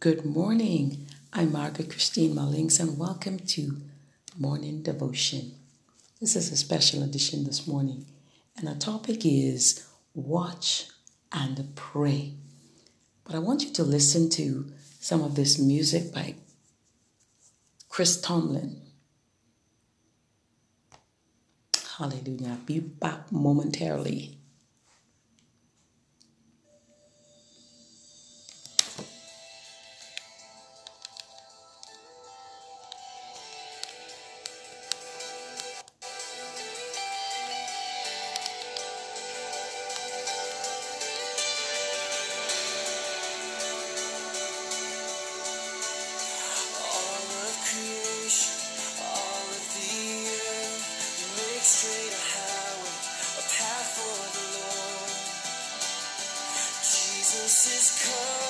Good morning. I'm Margaret Christine Mullings, and welcome to Morning Devotion. This is a special edition this morning, and our topic is Watch and Pray. But I want you to listen to some of this music by Chris Tomlin. Hallelujah. Be back momentarily. Jesus is coming.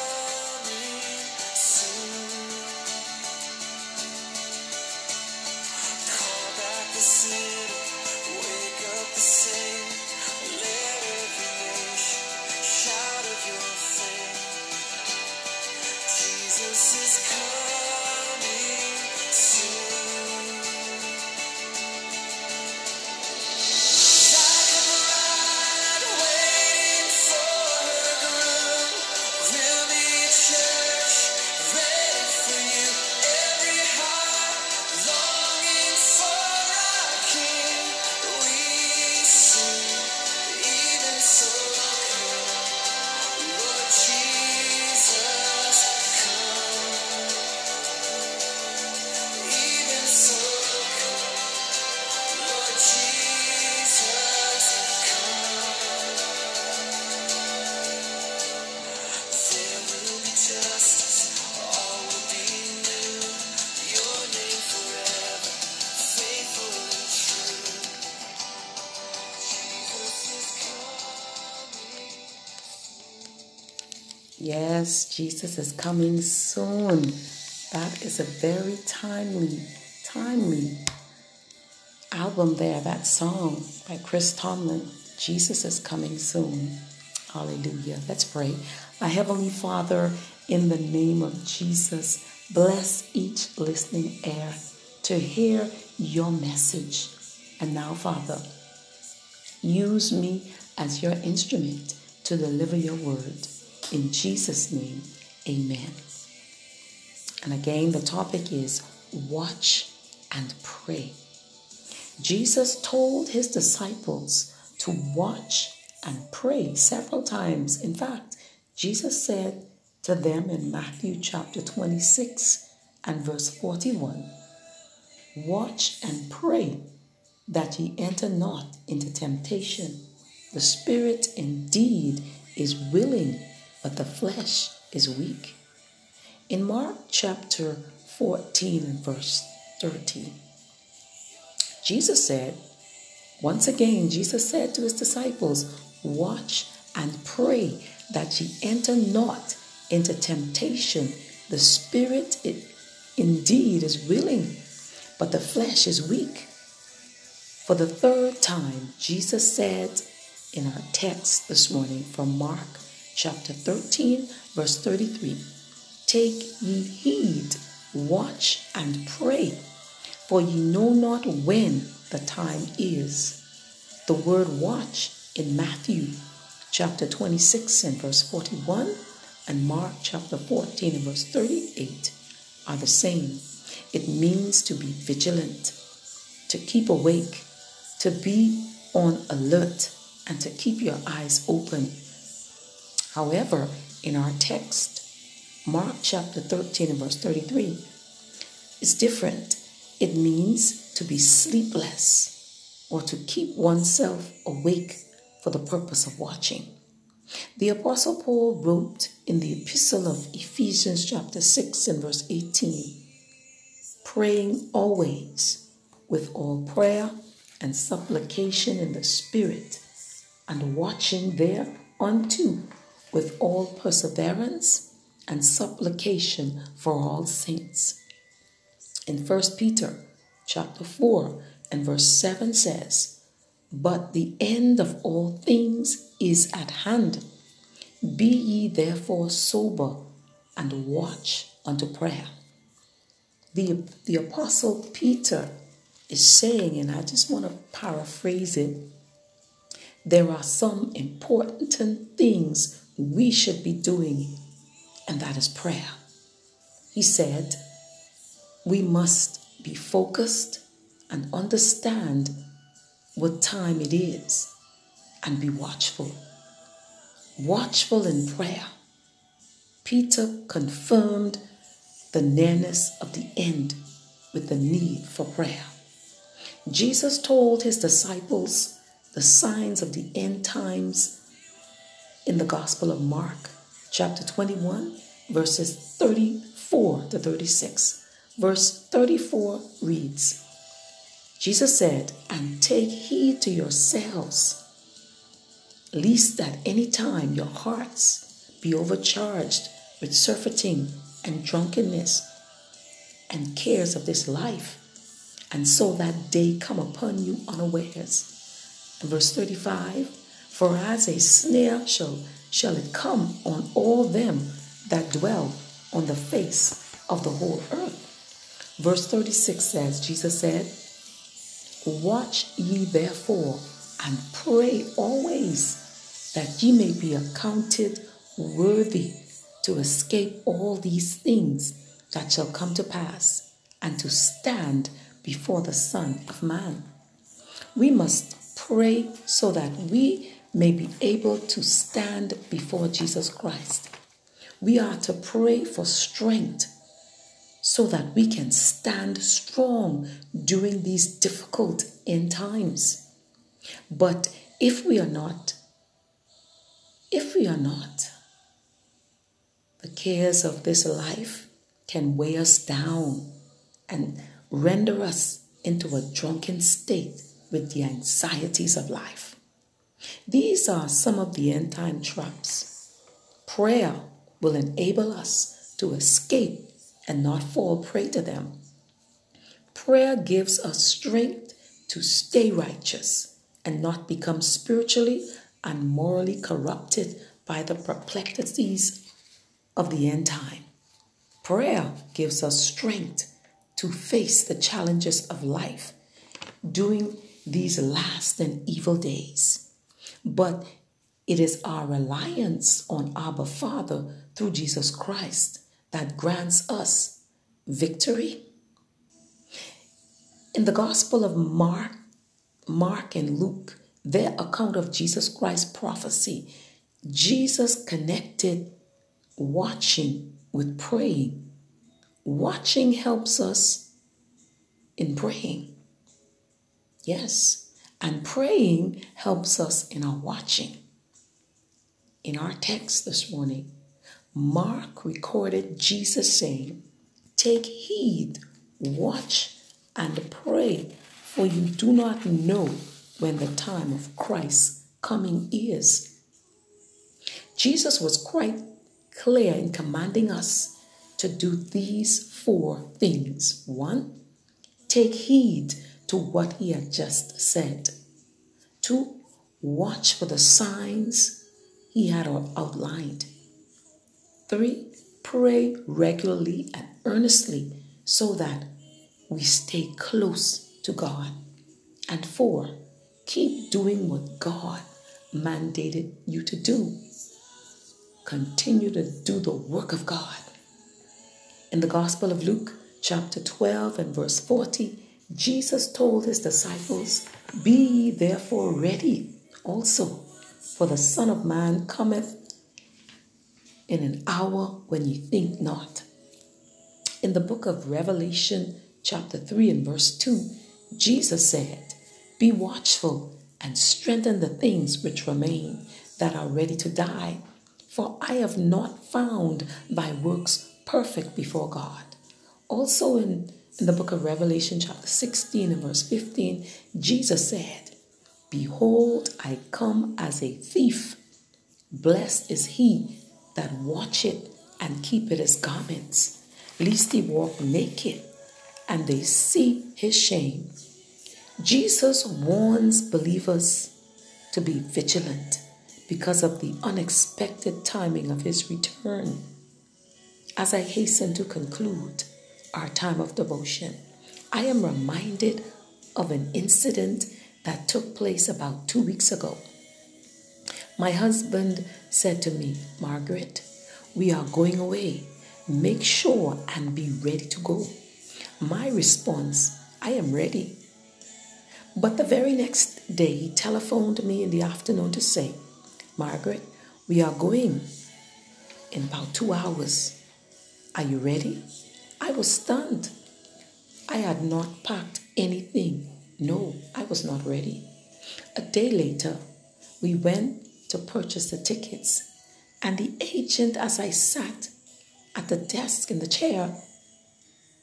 Jesus is coming soon. That is a very timely, timely album there, that song by Chris Tomlin. Jesus is coming soon. Hallelujah. Let's pray. Our Heavenly Father, in the name of Jesus, bless each listening ear to hear your message. And now, Father, use me as your instrument to deliver your word. In Jesus' name, amen. And again, the topic is watch and pray. Jesus told his disciples to watch and pray several times. In fact, Jesus said to them in Matthew chapter 26 and verse 41 Watch and pray that ye enter not into temptation. The spirit indeed is willing, but the flesh is weak. In Mark chapter 14 and verse 13, Jesus said, once again, Jesus said to his disciples, Watch and pray that ye enter not into temptation. The spirit it indeed is willing, but the flesh is weak. For the third time, Jesus said in our text this morning from Mark chapter 13, verse 33 Take ye heed, watch and pray, for ye know not when the time is. The word watch in Matthew chapter 26 and verse 41 and Mark chapter 14 and verse 38 are the same. It means to be vigilant, to keep awake, to be on alert, and to keep your eyes open However, in our text, Mark chapter 13 and verse 33, it's different. It means to be sleepless or to keep oneself awake for the purpose of watching. The Apostle Paul wrote in the Epistle of Ephesians, chapter 6 and verse 18, praying always with all prayer and supplication in the Spirit, and watching thereunto with all perseverance and supplication for all saints. In 1 Peter chapter 4 and verse 7 says, But the end of all things is at hand. Be ye therefore sober and watch unto prayer. The, the Apostle Peter is saying, and I just want to paraphrase it there are some important things we should be doing, and that is prayer. He said, We must be focused and understand what time it is and be watchful. Watchful in prayer. Peter confirmed the nearness of the end with the need for prayer. Jesus told his disciples the signs of the end times in the Gospel of Mark, chapter 21, verses 34 to 36. Verse 34 reads Jesus said, And take heed to yourselves, lest at any time your hearts be overcharged with surfeiting and drunkenness and cares of this life, and so that day come upon you unawares. And verse 35 For as a snare shall, shall it come on all them that dwell on the face of the whole earth. Verse 36 says, Jesus said, Watch ye therefore and pray always that ye may be accounted worthy to escape all these things that shall come to pass and to stand before the Son of Man. We must pray so that we may be able to stand before Jesus Christ. We are to pray for strength so that we can stand strong during these difficult end times. But if we are not, if we are not, the cares of this life can weigh us down and render us into a drunken state with the anxieties of life. These are some of the end time traps. Prayer will enable us to escape and not fall prey to them. Prayer gives us strength to stay righteous and not become spiritually and morally corrupted by the perplexities of the end time. Prayer gives us strength to face the challenges of life during these last and evil days. But it is our reliance on Abba Father through Jesus Christ that grants us victory. In the Gospel of Mark, Mark and Luke, their account of Jesus Christ's prophecy, Jesus connected watching with praying. Watching helps us in praying. Yes, and praying helps us in our watching. In our text this morning, Mark recorded Jesus saying, Take heed, watch, and pray, for you do not know when the time of Christ's coming is. Jesus was quite clear in commanding us to do these four things. One, take heed to what he had just said. Two, watch for the signs he had outlined. Three, pray regularly and earnestly so that we stay close to God. And four, keep doing what God mandated you to do. Continue to do the work of God. In the Gospel of Luke, chapter 12 and verse 40, Jesus told his disciples, Be ye therefore ready also, for the Son of Man cometh in an hour when ye think not. In the book of Revelation, chapter 3 and verse 2, Jesus said, Be watchful and strengthen the things which remain that are ready to die, for I have not found thy works perfect before God. Also in in the book of Revelation, chapter 16 and verse 15, Jesus said, Behold, I come as a thief. Blessed is he that watcheth and keepeth his garments, lest he walk naked and they see his shame. Jesus warns believers to be vigilant because of the unexpected timing of his return. as I hasten to conclude our time of devotion, I am reminded of an incident that took place about two weeks ago. My husband said to me, Margaret, we are going away. Make sure and be ready to go. My response, I am ready. But the very next day, he telephoned me in the afternoon to say, Margaret, we are going in about two hours. Are you ready? I was stunned. I had not packed anything. No, I was not ready. A day later, we went to purchase the tickets, and the agent, as I sat at the desk in the chair,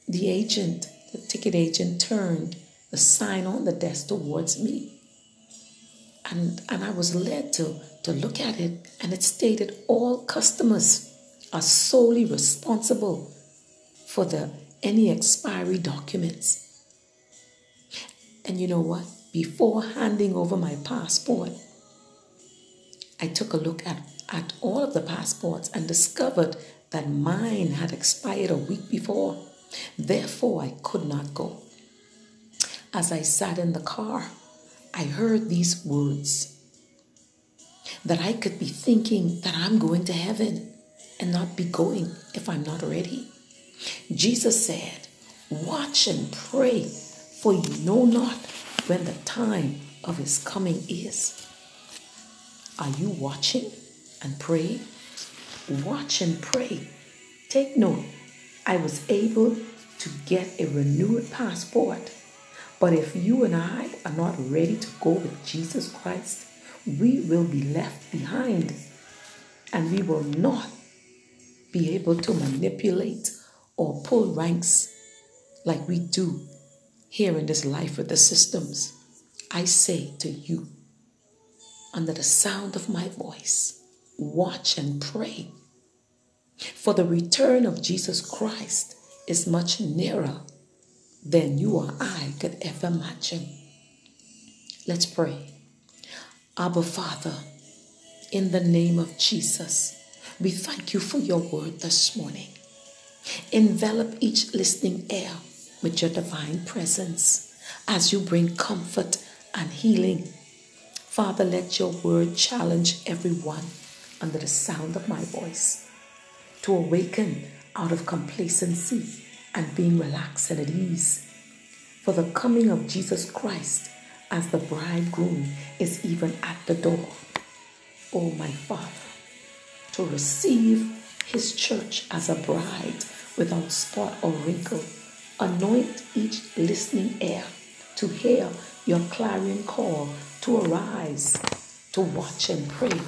the agent, the ticket agent, turned the sign on the desk towards me. And, and I was led to, to look at it, and it stated all customers are solely responsible for the any expiry documents. And you know what? Before handing over my passport, I took a look at, at all of the passports and discovered that mine had expired a week before. Therefore, I could not go. As I sat in the car, I heard these words that I could be thinking that I'm going to heaven and not be going if I'm not ready. Jesus said, Watch and pray, for you know not when the time of his coming is. Are you watching and praying? Watch and pray. Take note, I was able to get a renewed passport. But if you and I are not ready to go with Jesus Christ, we will be left behind and we will not be able to manipulate or pull ranks like we do here in this life with the systems. I say to you, under the sound of my voice, watch and pray. For the return of Jesus Christ is much nearer than you or I could ever imagine. Let's pray. Abba Father, in the name of Jesus, we thank you for your word this morning. Envelop each listening ear with your divine presence as you bring comfort and healing. Father, let your word challenge everyone under the sound of my voice to awaken out of complacency and being relaxed and at ease. For the coming of Jesus Christ as the bridegroom is even at the door. Oh, my Father, to receive his church as a bride without spot or wrinkle. Anoint each listening ear to hear your clarion call to arise, to watch and pray.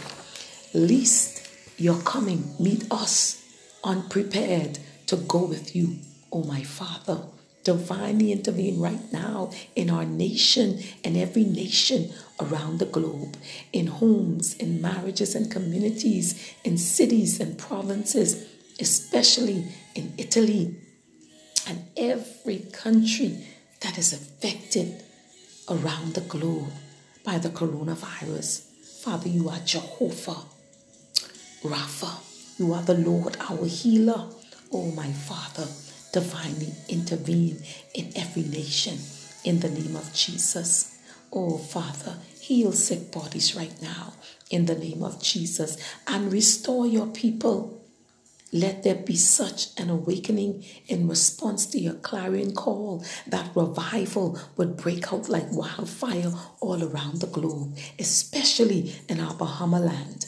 Least your coming meet us unprepared to go with you, O oh my Father. Divinely intervene right now in our nation and every nation around the globe, in homes, in marriages and communities, in cities and provinces, especially in Italy and every country that is affected around the globe by the coronavirus. Father, you are Jehovah Rapha. You are the Lord, our healer. Oh, my Father, divinely intervene in every nation in the name of Jesus. Oh, Father, heal sick bodies right now in the name of Jesus and restore your people let there be such an awakening in response to your clarion call that revival would break out like wildfire all around the globe, especially in our Bahama land.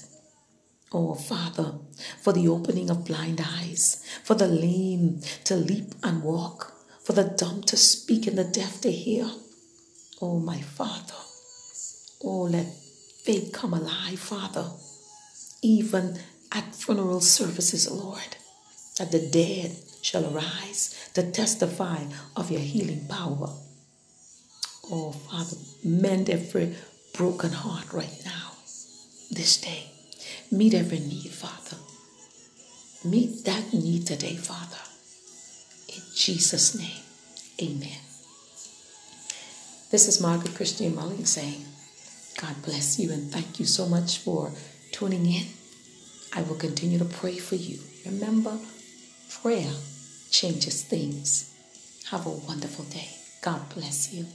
Oh, Father, for the opening of blind eyes, for the lame to leap and walk, for the dumb to speak and the deaf to hear. Oh, my Father, oh, let faith come alive, Father, even at funeral services, Lord, that the dead shall arise to testify of your healing power. Oh, Father, mend every broken heart right now, this day. Meet every need, Father. Meet that need today, Father. In Jesus' name, amen. This is Margaret Christian Mulling saying, God bless you and thank you so much for tuning in. I will continue to pray for you. Remember, Prayer changes things. Have a wonderful day. God bless you.